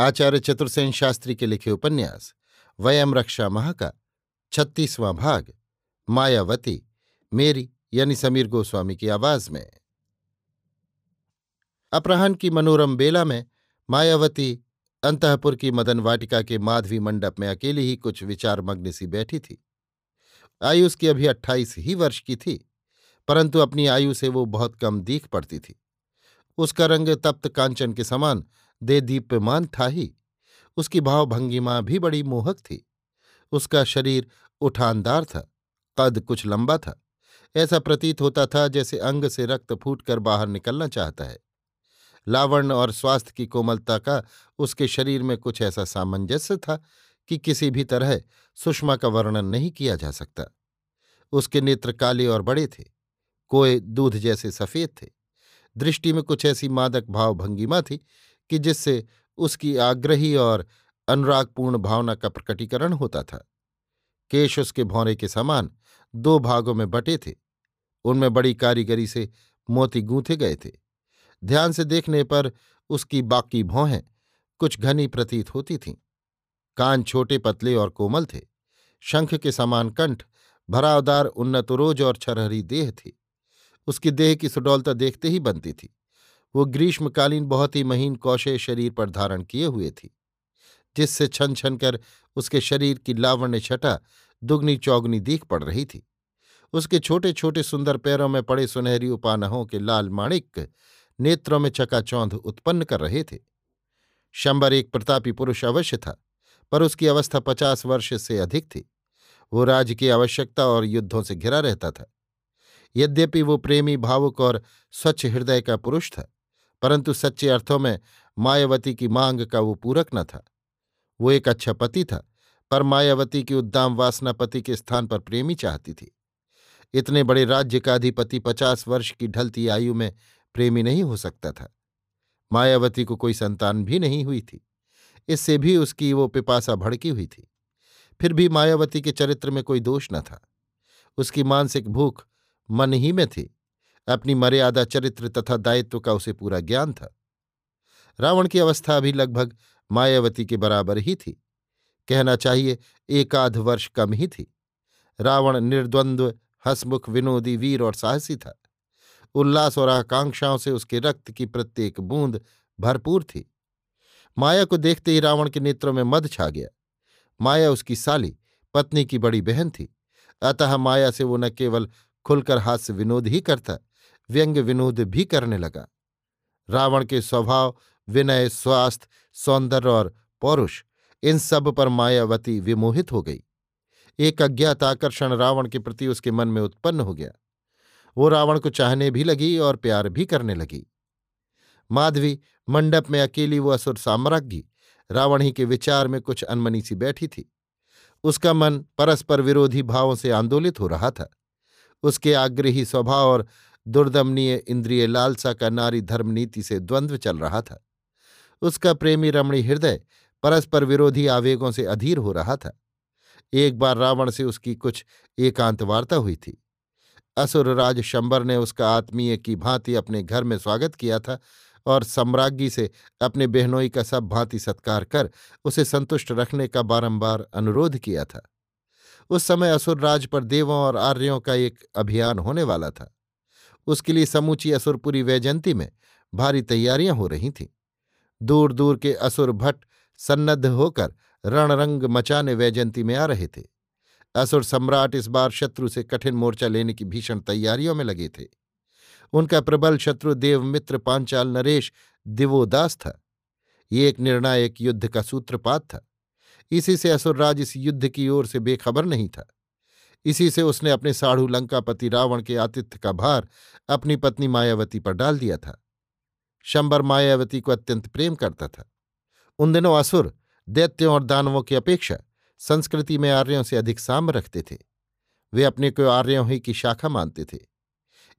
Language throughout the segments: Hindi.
आचार्य चतुर्सेन शास्त्री के लिखे उपन्यास, वयम रक्षा माह का छत्तीसवां भाग, मायावती, मेरी यानी समीर गोस्वामी की आवाज़ में। अपराहन की मनोरम बेला में मायावती अंतपुर की मदन वाटिका के माधवी मंडप में अकेली ही कुछ विचार मग्न सी बैठी थी। आयु उसकी अभी अट्ठाईस ही वर्ष की थी, परंतु अपनी आयु से वो बहुत कम दीख पड़ती थी। उसका रंग तप्त कांचन के समान दे दीप्यमान था ही। उसकी भावभंगिमा भी बड़ी मोहक थी। उसका शरीर उठानदार था, कद कुछ लंबा था। ऐसा प्रतीत होता था जैसे अंग से रक्त फूटकर बाहर निकलना चाहता है। लावण्य और स्वास्थ्य की कोमलता का उसके शरीर में कुछ ऐसा सामंजस्य था कि किसी भी तरह सुषमा का वर्णन नहीं किया जा सकता। उसके नेत्र काले और बड़े थे, कोए दूध जैसे सफ़ेद थे। दृष्टि में कुछ ऐसी मादक भावभंगिमा थी कि जिससे उसकी आग्रही और अनुरागपूर्ण भावना का प्रकटीकरण होता था। केश उसके भौरे के समान दो भागों में बटे थे। उनमें बड़ी कारीगरी से मोती गूंथे गए थे। ध्यान से देखने पर उसकी बाकी भौहें कुछ घनी प्रतीत होती थीं। कान छोटे पतले और कोमल थे। शंख के समान कंठ भरावदार उन्नतरोज और छरहरी देह थी। उसकी देह की सुडौलता देखते ही बनती थी। वो ग्रीष्मकालीन बहुत ही महीन कौशे शरीर पर धारण किए हुए थी, जिससे छन छन कर उसके शरीर की लावण्य छटा दुगनी चौगनी दीख पड़ रही थी। उसके छोटे छोटे सुंदर पैरों में पड़े सुनहरी उपानहों के लाल माणिक नेत्रों में चकाचौंध उत्पन्न कर रहे थे। शंबर एक प्रतापी पुरुष अवश्य था, पर उसकी अवस्था पचास वर्ष से अधिक थी। वो राज्य की आवश्यकता और युद्धों से घिरा रहता था। यद्यपि वो प्रेमी, भावुक और स्वच्छ हृदय का पुरुष था। परंतु सच्चे अर्थों में मायावती की मांग का वो पूरक न था। वो एक अच्छा पति था, पर मायावती की उद्दाम वासना पति के स्थान पर प्रेमी चाहती थी। इतने बड़े राज्य का अधिपति पचास वर्ष की ढलती आयु में प्रेमी नहीं हो सकता था। मायावती को कोई संतान भी नहीं हुई थी। इससे भी उसकी वो पिपासा भड़की हुई थी। फिर भी मायावती के चरित्र में कोई दोष न था। उसकी मानसिक भूख मन ही में थी। अपनी मर्यादा, चरित्र तथा दायित्व का उसे पूरा ज्ञान था। रावण की अवस्था अभी लगभग मायावती के बराबर ही थी। कहना चाहिए, एकाध वर्ष कम ही थी। रावण निर्द्वंद्व, हसमुख, विनोदी, वीर और साहसी था। उल्लास और आकांक्षाओं से उसके रक्त की प्रत्येक बूंद भरपूर थी। माया को देखते ही रावण के नेत्रों में मद छा गया। माया उसकी साली, पत्नी की बड़ी बहन थी। अतः माया से वो न केवल खुलकर हास्य विनोद ही करता व्यंग्य विनोद भी करने लगा। रावण के स्वभाव, विनय स्वास्थ्य सौंदर्य और पौरुष, इन सब पर मायावती विमोहित हो गई। एक अज्ञात आकर्षण रावण के प्रति उसके मन में उत्पन्न हो गया। वो रावण को चाहने भी लगी और प्यार भी करने लगी। माधवी मंडप में अकेली वो असुर साम्राज्ञी, रावण ही के विचार में कुछ अनमनी सी बैठी थी। उसका मन परस्पर विरोधी भावों से आंदोलित हो रहा था। उसके आग्रही स्वभाव और दुर्दमनीय इंद्रिय लालसा का नारी धर्म नीति से द्वंद्व चल रहा था। उसका प्रेमी रमणी हृदय परस्पर विरोधी आवेगों से अधीर हो रहा था। एक बार रावण से उसकी कुछ एकांत वार्ता हुई थी। असुरराज शंबर ने उसका आत्मीय की भांति अपने घर में स्वागत किया था और सम्राज्ञी से अपने बहनोई का सब भांति सत्कार कर उसे संतुष्ट रखने का बारंबार अनुरोध किया था। उस समय असुरराज पर देवों और आर्यों का एक अभियान होने वाला था। उसके लिए समूची असुरपुरी वैजंती में भारी तैयारियाँ हो रही थीं। दूर दूर के असुर भट्ट सन्नद्ध होकर रणरंग मचाने वैजंती में आ रहे थे। असुर सम्राट इस बार शत्रु से कठिन मोर्चा लेने की भीषण तैयारियों में लगे थे। उनका प्रबल शत्रु देवमित्र पांचाल नरेश दिवोदास था। ये एक निर्णायक युद्ध का सूत्रपात था। इसी से असुरराज इस युद्ध की ओर से बेखबर नहीं था। इसी से उसने अपने साढ़ू लंकापति रावण के आतिथ्य का भार अपनी पत्नी मायावती पर डाल दिया था। शंबर मायावती को अत्यंत प्रेम करता था। उन दिनों असुर दैत्यों और दानवों की अपेक्षा संस्कृति में आर्यों से अधिक साम्य रखते थे। वे अपने को आर्यों ही की शाखा मानते थे।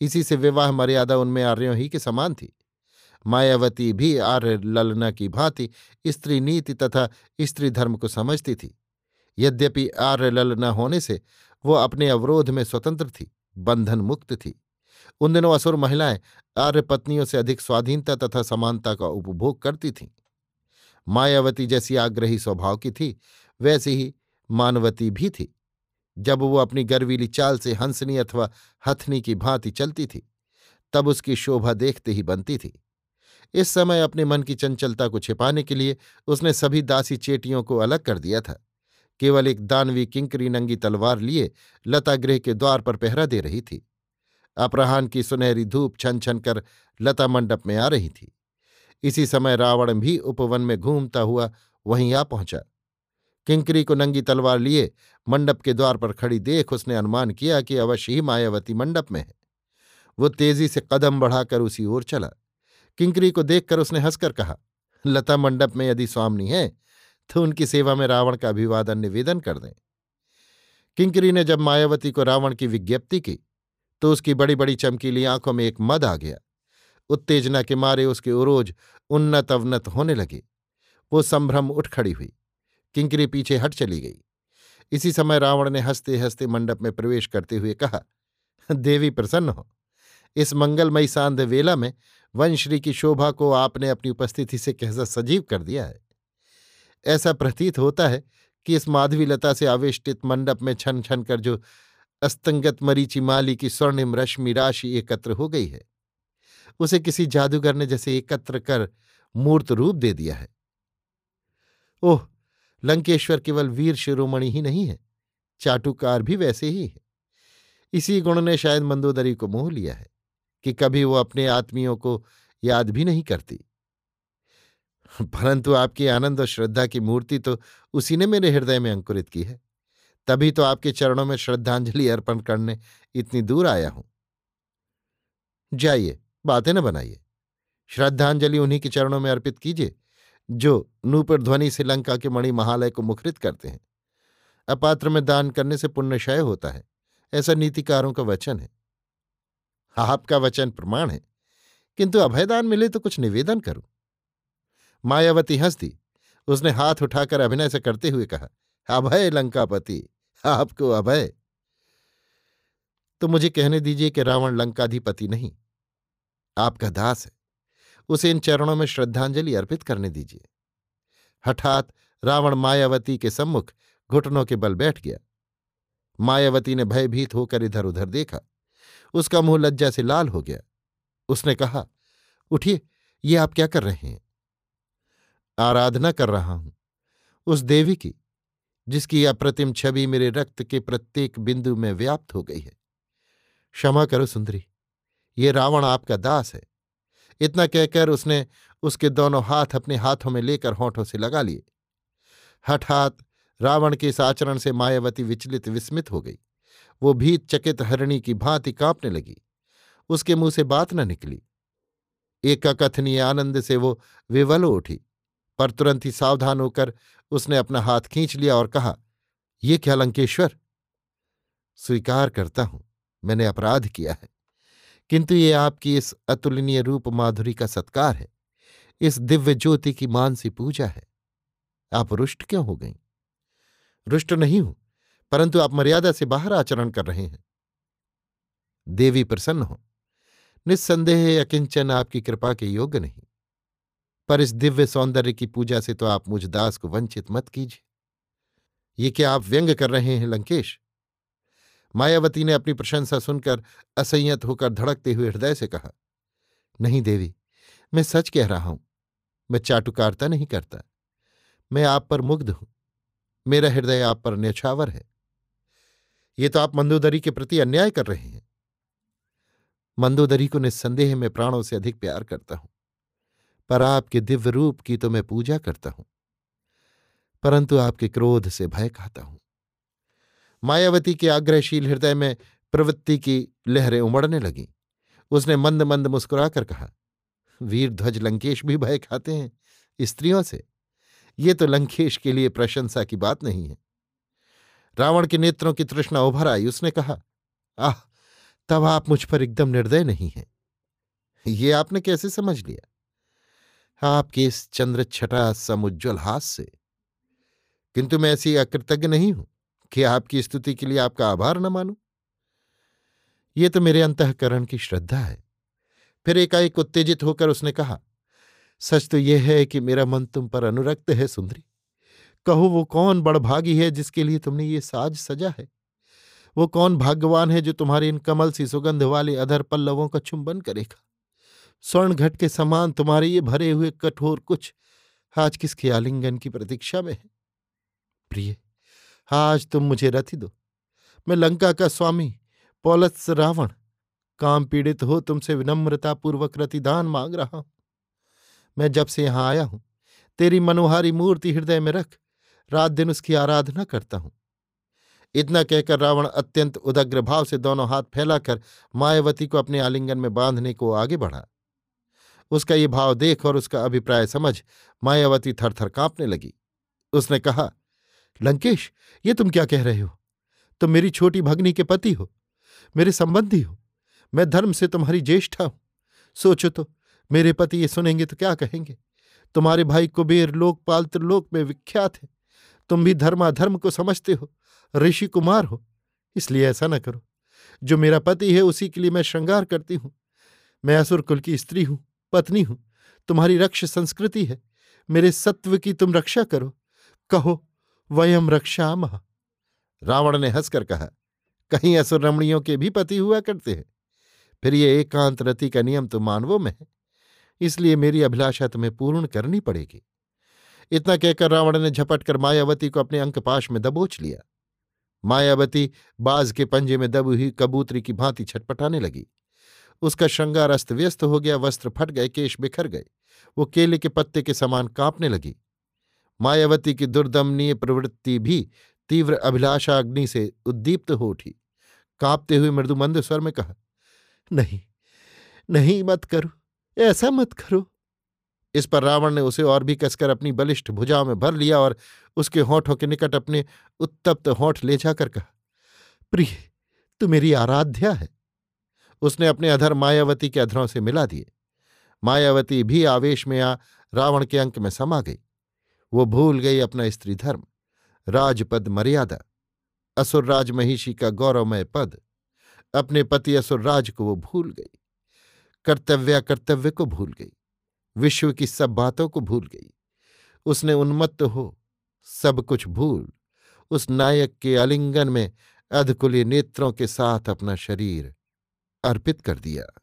इसी से विवाह मर्यादा उनमें आर्यों ही के समान थी। मायावती भी आर्य ललना की भांति स्त्री नीति तथा स्त्री धर्म को समझती थी। यद्यपि आर्य ललना होने से वो अपने अवरोध में स्वतंत्र थी, बंधन मुक्त थी। उन दिनों असुर महिलाएँ आर्य पत्नियों से अधिक स्वाधीनता तथा समानता का उपभोग करती थीं। मायावती जैसी आग्रही स्वभाव की थी, वैसी ही मानवती भी थी। जब वो अपनी गर्वीली चाल से हंसनी अथवा हथनी की भांति चलती थी, तब उसकी शोभा देखते ही बनती थी। इस समय अपने मन की चंचलता को छिपाने के लिए उसने सभी दासी चेटियों को अलग कर दिया था। केवल एक दानवी किंकरी नंगी तलवार लिए लता गृह के द्वार पर पहरा दे रही थी। अपराहन की सुनहरी धूप छन छन कर लता मंडप में आ रही थी। इसी समय रावण भी उपवन में घूमता हुआ वहीं आ पहुँचा। किंकरी को नंगी तलवार लिए मंडप के द्वार पर खड़ी देख उसने अनुमान किया कि अवश्य ही मायावती मंडप में है। वो तेज़ी से कदम बढ़ाकर उसी ओर चला। किंकरी को देखकर उसने हंसकर कहा, लता मंडप में यदि स्वामनी है तो उनकी सेवा में रावण का अभिवादन निवेदन कर दें। किंकरी ने जब मायावती को रावण की विज्ञप्ति की तो उसकी बड़ी बड़ी चमकीली आँखों में एक मद आ गया। उत्तेजना के मारे उसके उरोज उन्नत अवनत होने लगे। वो संभ्रम उठ खड़ी हुई। किंकरी पीछे हट चली गई। इसी समय रावण ने हँसते हँसते मंडप में प्रवेश करते हुए कहा, देवी प्रसन्न हो। इस मंगलमयी सांध वेला में वंश्री की शोभा को आपने अपनी उपस्थिति से कैसा सजीव कर दिया है। ऐसा प्रतीत होता है कि इस माधवी लता से आवेष्टित मंडप में छन छन कर जो अस्तंगत मरीची माली की स्वर्णिम रश्मि राशि एकत्र हो गई है, उसे किसी जादूगर ने जैसे एकत्र कर मूर्त रूप दे दिया है। ओह, लंकेश्वर केवल वीर शिरोमणि ही नहीं है, चाटुकार भी वैसे ही है। इसी गुण ने शायद मंदोदरी को मोह लिया है कि कभी वो अपने आत्मियों को याद भी नहीं करती। परंतु आपकी आनंद और श्रद्धा की मूर्ति तो उसी ने मेरे हृदय में अंकुरित की है। तभी तो आपके चरणों में श्रद्धांजलि अर्पण करने इतनी दूर आया हूँ। जाइए, बातें न बनाइए। श्रद्धांजलि उन्हीं के चरणों में अर्पित कीजिए, जो नूपुर ध्वनि से लंका के मणि महालय को मुखरित करते हैं। अपात्र में दान करने से पुण्यशय होता है। ऐसा नीतिकारों का वचन है। आपका वचन प्रमाण है। किंतु अभयदान मिले तो कुछ निवेदन करूँ। मायावती हंस दी उसने हाथ उठाकर अभिनय से करते हुए कहा, अभय, लंकापति, आपको अभय। तो मुझे कहने दीजिए कि रावण लंकाधिपति नहीं, आपका दास है। उसे इन चरणों में श्रद्धांजलि अर्पित करने दीजिए हठात रावण मायावती के सम्मुख घुटनों के बल बैठ गया। मायावती ने भयभीत होकर इधर उधर देखा। उसका मुँह लज्जा से लाल हो गया। उसने कहा, उठिए, ये आप क्या कर रहे हैं? आराधना कर रहा हूँ, उस देवी की, जिसकी अप्रतिम छवि मेरे रक्त के प्रत्येक बिंदु में व्याप्त हो गई है। क्षमा करो सुंदरी, ये रावण आपका दास है। इतना कहकर उसने उसके दोनों हाथ अपने हाथों में लेकर होठों से लगा लिए। हठात रावण के इस आचरण से मायावती विचलित विस्मित हो गई। वो भीत चकित हरिणी की भांति कांपने लगी। उसके मुँह से बात न निकली। एक कथनीय आनंद से वो विवलो उठी। पर तुरंत ही सावधान होकर उसने अपना हाथ खींच लिया और कहा, ये क्या लंकेश्वर? स्वीकार करता हूँ, मैंने अपराध किया है। किंतु ये आपकी इस अतुलनीय रूप माधुरी का सत्कार है। इस दिव्य ज्योति की मानसी पूजा है। आप रुष्ट क्यों हो गई? रुष्ट नहीं हूँ, परंतु आप मर्यादा से बाहर आचरण कर रहे हैं। देवी प्रसन्न हो। निस्संदेह अकिंचन आपकी कृपा के योग्य नहीं। पर इस दिव्य सौंदर्य की पूजा से तो आप मुझ दास को वंचित मत कीजिए। ये क्या आप व्यंग कर रहे हैं, लंकेश? मायावती ने अपनी प्रशंसा सुनकर असंयत होकर धड़कते हुए हृदय से कहा, नहीं देवी, मैं सच कह रहा हूँ। मैं चाटुकारता नहीं करता। मैं आप पर मुग्ध हूँ। मेरा हृदय आप पर न्यछावर है। ये तो आप मंदोदरी के प्रति अन्याय कर रहे हैं। मंदोदरी को निस्संदेह में प्राणों से अधिक प्यार करता हूँ। पर आपके दिव्य रूप की तो मैं पूजा करता हूँ। परंतु आपके क्रोध से भय खाता हूँ। मायावती के आग्रहशील हृदय में प्रवृत्ति की लहरें उमड़ने लगीं। उसने मंद मंद मुस्कुराकर कहा, वीर ध्वज लंकेश भी भय खाते हैं, स्त्रियों से। ये तो लंकेश के लिए प्रशंसा की बात नहीं है। रावण के नेत्रों की तृष्णा उभर आई। उसने कहा, आह, तब आप मुझ पर एकदम निर्दय नहीं हैं। ये आपने कैसे समझ लिया? आपके इस चंद्र छटा समुज्वल हाथ से। किंतु मैं ऐसी अकृतज्ञ नहीं हूँ कि आपकी स्तुति के लिए आपका आभार न मानूं। ये तो मेरे अंतकरण की श्रद्धा है। फिर एकाएक उत्तेजित होकर उसने कहा, सच तो यह है कि मेरा मन तुम पर अनुरक्त है, सुंदरी। कहो, वो कौन बड़भागी है जिसके लिए तुमने ये साज सजा है? वो कौन भाग्यवान है जो तुम्हारे इन कमल सी सुगंध वाले अधर पल्लवों का चुंबन करेगा? स्वर्ण घट के समान तुम्हारे ये भरे हुए कठोर कुछ आज किसके आलिंगन की प्रतीक्षा में है? प्रिय, आज तुम मुझे रथी दो। मैं लंका का स्वामी पौलत्स रावण, काम पीड़ित हो तुमसे विनम्रतापूर्वक रतिदान मांग रहा हूँ। मैं जब से यहाँ आया हूँ, तेरी मनोहारी मूर्ति हृदय में रख, रात दिन उसकी आराधना करता हूँ। इतना कहकर रावण अत्यंत उदग्र भाव से दोनों हाथ फैलाकर मायावती को अपने आलिंगन में बांधने को आगे बढ़ा। उसका ये भाव देख और उसका अभिप्राय समझ मायावती थरथर कांपने लगी। उसने कहा, लंकेश, ये तुम क्या कह रहे हो? तुम मेरी छोटी भगनी के पति हो, मेरे संबंधी हो, मैं धर्म से तुम्हारी ज्येष्ठा हूँ। सोचो तो मेरे पति ये सुनेंगे तो क्या कहेंगे? तुम्हारे भाई कुबेर लोकपाल त्रिलोक में विख्यात है। तुम भी धर्माधर्म को समझते हो, ऋषि कुमार हो। इसलिए ऐसा न करो। जो मेरा पति है उसी के लिए मैं श्रृंगार करती हूँ। मैं असुर कुल की स्त्री हूँ। पत्नी हूँ। तुम्हारी रक्ष संस्कृति है। मेरे सत्व की तुम रक्षा करो। कहो वयम रक्षामह रावण ने हंसकर कहा, कहीं असुर रमणियों के भी पति हुआ करते हैं। फिर ये एकांत रति का नियम तो मानवों में है। इसलिए मेरी अभिलाषा तुम्हें पूर्ण करनी पड़ेगी। इतना कहकर रावण ने झपटकर मायावती को अपने अंकपाश में दबोच लिया। मायावती बाज के पंजे में दबी हुई कबूतरी की भांति छटपटाने लगी। उसका श्रृंगार अस्त व्यस्त हो गया, वस्त्र फट गए, केश बिखर गए। वो केले के पत्ते के समान कांपने लगी। मायावती की दुर्दमनीय प्रवृत्ति भी तीव्र अभिलाषा अग्नि से उद्दीप्त हो उठी। कांपते हुए मृदुमंद स्वर में कहा, नहीं नहीं मत करो, ऐसा मत करो। इस पर रावण ने उसे और भी कसकर अपनी बलिष्ठ भुजाओं में भर लिया और उसके होठों के निकट अपने उत्तप्त होठ ले जाकर कहा, प्रिय, तू मेरी आराध्या है। उसने अपने अधर मायावती के अधरों से मिला दिए। मायावती भी आवेश में आ रावण के अंक में समा गई। वो भूल गई अपना स्त्री धर्म, राजपद मर्यादा असुरराज महिषी का गौरवमय पद। अपने पति असुरराज को वो भूल गई। कर्तव्या कर्तव्य को भूल गई। विश्व की सब बातों को भूल गई। उसने उन्मत्त हो, सब कुछ भूल। उस नायक के आलिंगन में अधकुली नेत्रों के साथ अपना शरीर अर्पित कर दिया।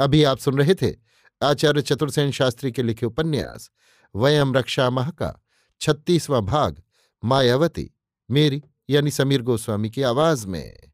अभी आप सुन रहे थे आचार्य चतुर्सेन शास्त्री के लिखे उपन्यास, वयम रक्षा माह का छत्तीसवां भाग, मायावती, मेरी यानी समीर गोस्वामी की आवाज़ में।